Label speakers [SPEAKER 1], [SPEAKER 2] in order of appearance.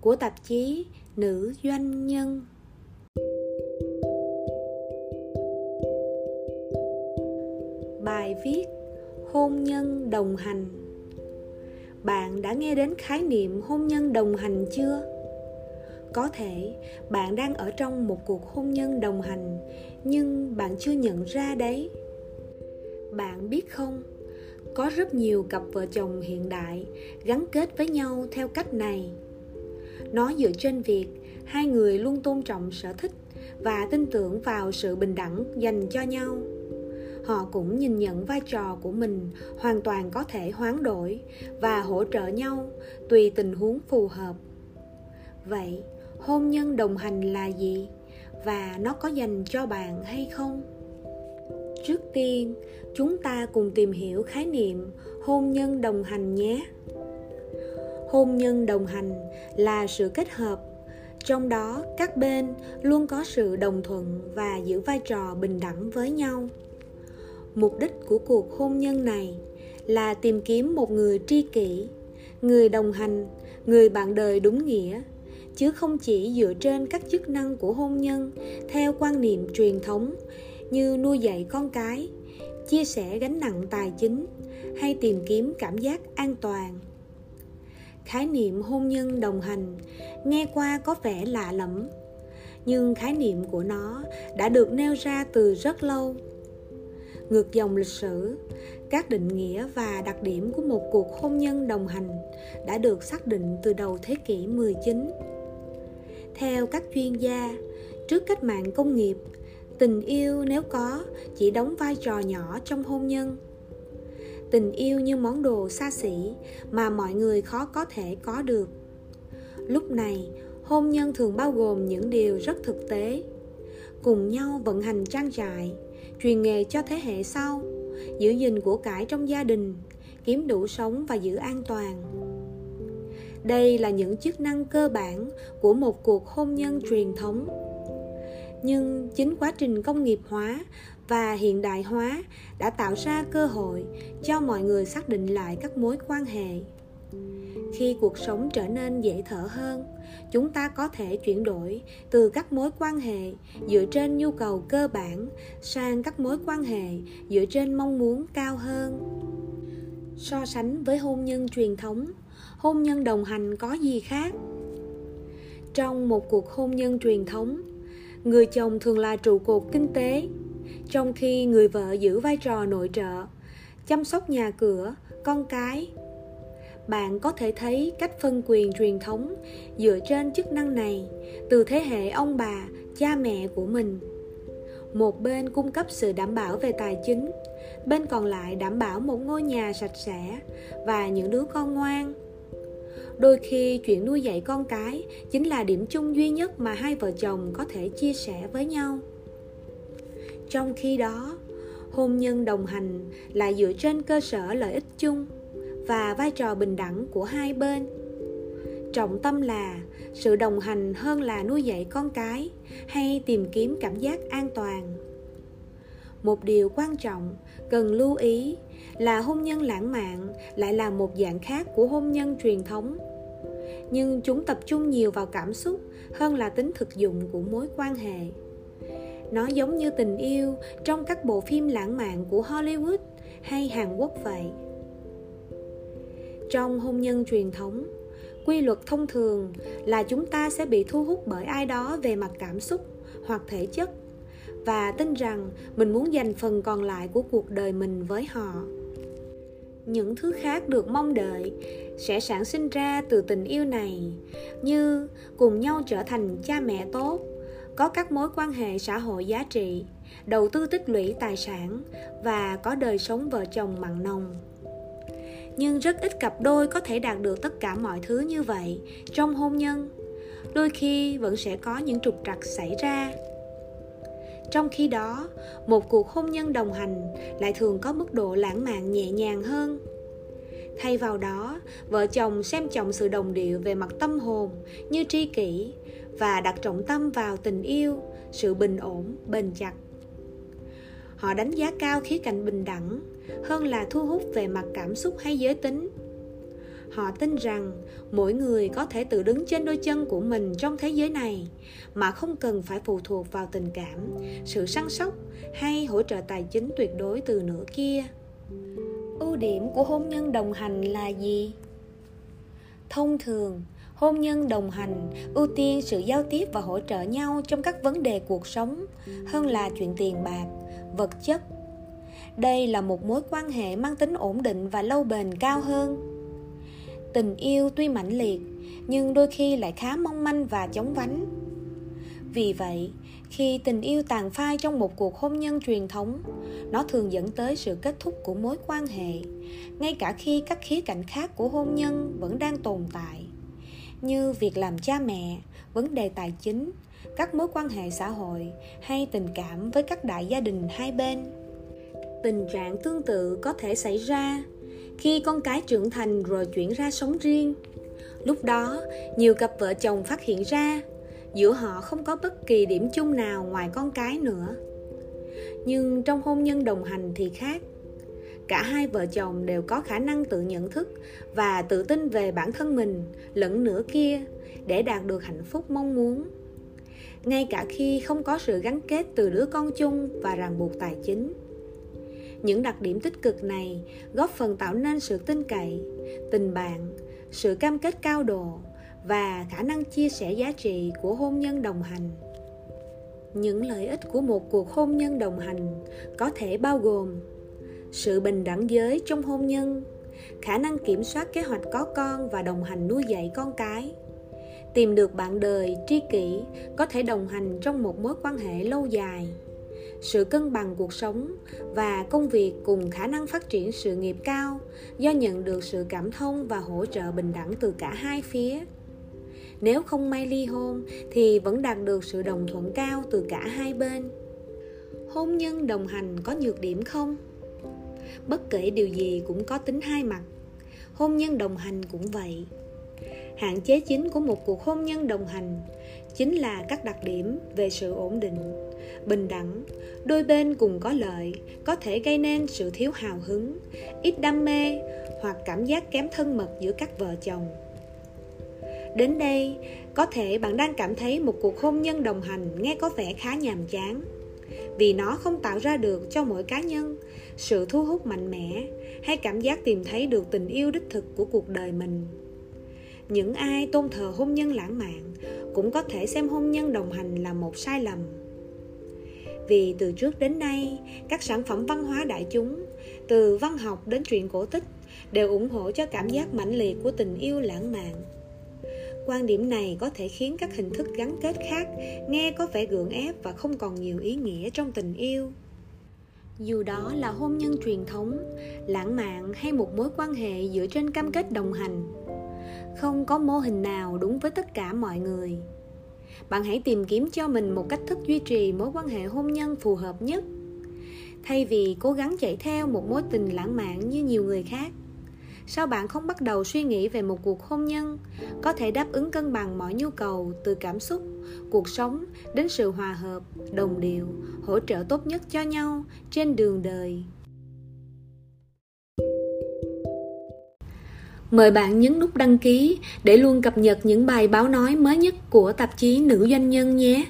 [SPEAKER 1] của tạp chí Nữ Doanh Nhân. Bài viết Hôn nhân đồng hành Bạn đã nghe đến khái niệm hôn nhân đồng hành chưa? Có thể bạn đang ở trong một cuộc hôn nhân đồng hành nhưng bạn chưa nhận ra đấy. Bạn biết không, có rất nhiều cặp vợ chồng hiện đại gắn kết với nhau theo cách này nó dựa trên việc hai người luôn tôn trọng sở thích và tin tưởng vào sự bình đẳng dành cho nhau. Họ cũng nhìn nhận vai trò của mình hoàn toàn có thể hoán đổi và hỗ trợ nhau tùy tình huống phù hợp. Vậy, hôn nhân đồng hành là gì và nó có dành cho bạn hay không? Trước tiên, chúng ta cùng tìm hiểu khái niệm hôn nhân đồng hành nhé hôn nhân đồng hành là sự kết hợp. Trong đó, các bên luôn có sự đồng thuận và giữ vai trò bình đẳng với nhau. Mục đích của cuộc hôn nhân này là tìm kiếm một người tri kỷ, người đồng hành, người bạn đời đúng nghĩa, chứ không chỉ dựa trên các chức năng của hôn nhân theo quan niệm truyền thống như nuôi dạy con cái, chia sẻ gánh nặng tài chính hay tìm kiếm cảm giác an toàn khái niệm hôn nhân đồng hành nghe qua có vẻ lạ lẫm. Nhưng khái niệm của nó đã được nêu ra từ rất lâu. Ngược dòng lịch sử các định nghĩa và đặc điểm của một cuộc hôn nhân đồng hành đã được xác định từ đầu thế kỷ 19. Theo các chuyên gia, trước cách mạng công nghiệp, tình yêu nếu có chỉ đóng vai trò nhỏ trong hôn nhân tình yêu như món đồ xa xỉ mà mọi người khó có thể có được. Lúc này, hôn nhân thường bao gồm những điều rất thực tế. Cùng nhau vận hành trang trại, truyền nghề cho thế hệ sau, giữ gìn của cải trong gia đình, kiếm đủ sống và giữ an toàn. Đây là những chức năng cơ bản của một cuộc hôn nhân truyền thống nhưng chính quá trình công nghiệp hóa và hiện đại hóa đã tạo ra cơ hội cho mọi người xác định lại các mối quan hệ. Khi cuộc sống trở nên dễ thở hơn, chúng ta có thể chuyển đổi từ các mối quan hệ dựa trên nhu cầu cơ bản sang các mối quan hệ dựa trên mong muốn cao hơn. So sánh với hôn nhân truyền thống, hôn nhân đồng hành có gì khác? Trong một cuộc hôn nhân truyền thống người chồng thường là trụ cột kinh tế. Trong khi người vợ giữ vai trò nội trợ, chăm sóc nhà cửa, con cái. Bạn có thể thấy cách phân quyền truyền thống dựa trên chức năng này từ thế hệ ông bà, cha mẹ của mình. Một bên cung cấp sự đảm bảo về tài chính, bên còn lại đảm bảo một ngôi nhà sạch sẽ và những đứa con ngoan đôi khi chuyện nuôi dạy con cái chính là điểm chung duy nhất mà hai vợ chồng có thể chia sẻ với nhau. Trong khi đó, hôn nhân đồng hành là dựa trên cơ sở lợi ích chung và vai trò bình đẳng của hai bên. Trọng tâm là sự đồng hành hơn là nuôi dạy con cái hay tìm kiếm cảm giác an toàn một điều quan trọng, cần lưu ý là hôn nhân lãng mạn lại là một dạng khác của hôn nhân truyền thống. Nhưng chúng tập trung nhiều vào cảm xúc hơn là tính thực dụng của mối quan hệ. Nó giống như tình yêu trong các bộ phim lãng mạn của hollywood hay hàn quốc vậy. Trong hôn nhân truyền thống, quy luật thông thường là chúng ta sẽ bị thu hút bởi ai đó về mặt cảm xúc hoặc thể chất và tin rằng mình muốn dành phần còn lại của cuộc đời mình với họ. Những thứ khác được mong đợi sẽ sản sinh ra từ tình yêu này, như cùng nhau trở thành cha mẹ tốt, có các mối quan hệ xã hội giá trị, đầu tư tích lũy tài sản và có đời sống vợ chồng mặn nồng. Nhưng rất ít cặp đôi có thể đạt được tất cả mọi thứ như vậy trong hôn nhân. Đôi khi vẫn sẽ có những trục trặc xảy ra trong khi đó, một cuộc hôn nhân đồng hành lại thường có mức độ lãng mạn nhẹ nhàng hơn. Thay vào đó, vợ chồng xem trọng sự đồng điệu về mặt tâm hồn như tri kỷ và đặt trọng tâm vào tình yêu, sự bình ổn, bền chặt. Họ đánh giá cao khía cạnh bình đẳng hơn là thu hút về mặt cảm xúc hay giới tính họ tin rằng mỗi người có thể tự đứng trên đôi chân của mình trong thế giới này, mà không cần phải phụ thuộc vào tình cảm, sự săn sóc hay hỗ trợ tài chính tuyệt đối từ nửa kia. Ưu điểm của hôn nhân đồng hành là gì? Thông thường, hôn nhân đồng hành ưu tiên sự giao tiếp và hỗ trợ nhau trong các vấn đề cuộc sống hơn là chuyện tiền bạc, vật chất. Đây là một mối quan hệ mang tính ổn định và lâu bền cao hơn tình yêu tuy mãnh liệt, nhưng đôi khi lại khá mong manh và chóng vánh. Vì vậy, khi tình yêu tàn phai trong một cuộc hôn nhân truyền thống, nó thường dẫn tới sự kết thúc của mối quan hệ, ngay cả khi các khía cạnh khác của hôn nhân vẫn đang tồn tại. Như việc làm cha mẹ, vấn đề tài chính, các mối quan hệ xã hội hay tình cảm với các đại gia đình hai bên. Tình trạng tương tự có thể xảy ra khi con cái trưởng thành rồi chuyển ra sống riêng. Lúc đó, nhiều cặp vợ chồng phát hiện ra, giữa họ không có bất kỳ điểm chung nào ngoài con cái nữa. Nhưng trong hôn nhân đồng hành thì khác. Cả hai vợ chồng đều có khả năng tự nhận thức và tự tin về bản thân mình lẫn nửa kia để đạt được hạnh phúc mong muốn. Ngay cả khi không có sự gắn kết từ đứa con chung và ràng buộc tài chính những đặc điểm tích cực này, góp phần tạo nên sự tin cậy, tình bạn, sự cam kết cao độ và khả năng chia sẻ giá trị của hôn nhân đồng hành. Những lợi ích của một cuộc hôn nhân đồng hành có thể bao gồm sự bình đẳng giới trong hôn nhân, khả năng kiểm soát kế hoạch có con và đồng hành nuôi dạy con cái, tìm được bạn đời tri kỷ có thể đồng hành trong một mối quan hệ lâu dài sự cân bằng cuộc sống và công việc cùng khả năng phát triển sự nghiệp cao do nhận được sự cảm thông và hỗ trợ bình đẳng từ cả hai phía. Nếu không may ly hôn thì vẫn đạt được sự đồng thuận cao từ cả hai bên. Hôn nhân đồng hành có nhược điểm không? Bất kể điều gì cũng có tính hai mặt. Hôn nhân đồng hành cũng vậy. Hạn chế chính của một cuộc hôn nhân đồng hành chính là các đặc điểm về sự ổn định, bình đẳng. Đôi bên cùng có lợi, có thể gây nên sự thiếu hào hứng, ít đam mê hoặc cảm giác kém thân mật giữa các vợ chồng. Đến đây, có thể bạn đang cảm thấy một cuộc hôn nhân đồng hành nghe có vẻ khá nhàm chán. Vì nó không tạo ra được cho mỗi cá nhân sự thu hút mạnh mẽ hay cảm giác tìm thấy được tình yêu đích thực của cuộc đời mình. Những ai tôn thờ hôn nhân lãng mạn cũng có thể xem hôn nhân đồng hành là một sai lầm. Vì từ trước đến nay, các sản phẩm văn hóa đại chúng, từ văn học đến truyện cổ tích, đều ủng hộ cho cảm giác mãnh liệt của tình yêu lãng mạn. Quan điểm này có thể khiến các hình thức gắn kết khác nghe có vẻ gượng ép và không còn nhiều ý nghĩa trong tình yêu. Dù đó là hôn nhân truyền thống, lãng mạn hay một mối quan hệ dựa trên cam kết đồng hành không có mô hình nào đúng với tất cả mọi người. Bạn hãy tìm kiếm cho mình một cách thức duy trì mối quan hệ hôn nhân phù hợp nhất. Thay vì cố gắng chạy theo một mối tình lãng mạn như nhiều người khác, sao bạn không bắt đầu suy nghĩ về một cuộc hôn nhân có thể đáp ứng cân bằng mọi nhu cầu từ cảm xúc, cuộc sống đến sự hòa hợp, đồng điệu, hỗ trợ tốt nhất cho nhau trên đường đời? Mời bạn nhấn nút đăng ký để luôn cập nhật những bài báo nói mới nhất của tạp chí Nữ Doanh Nhân nhé.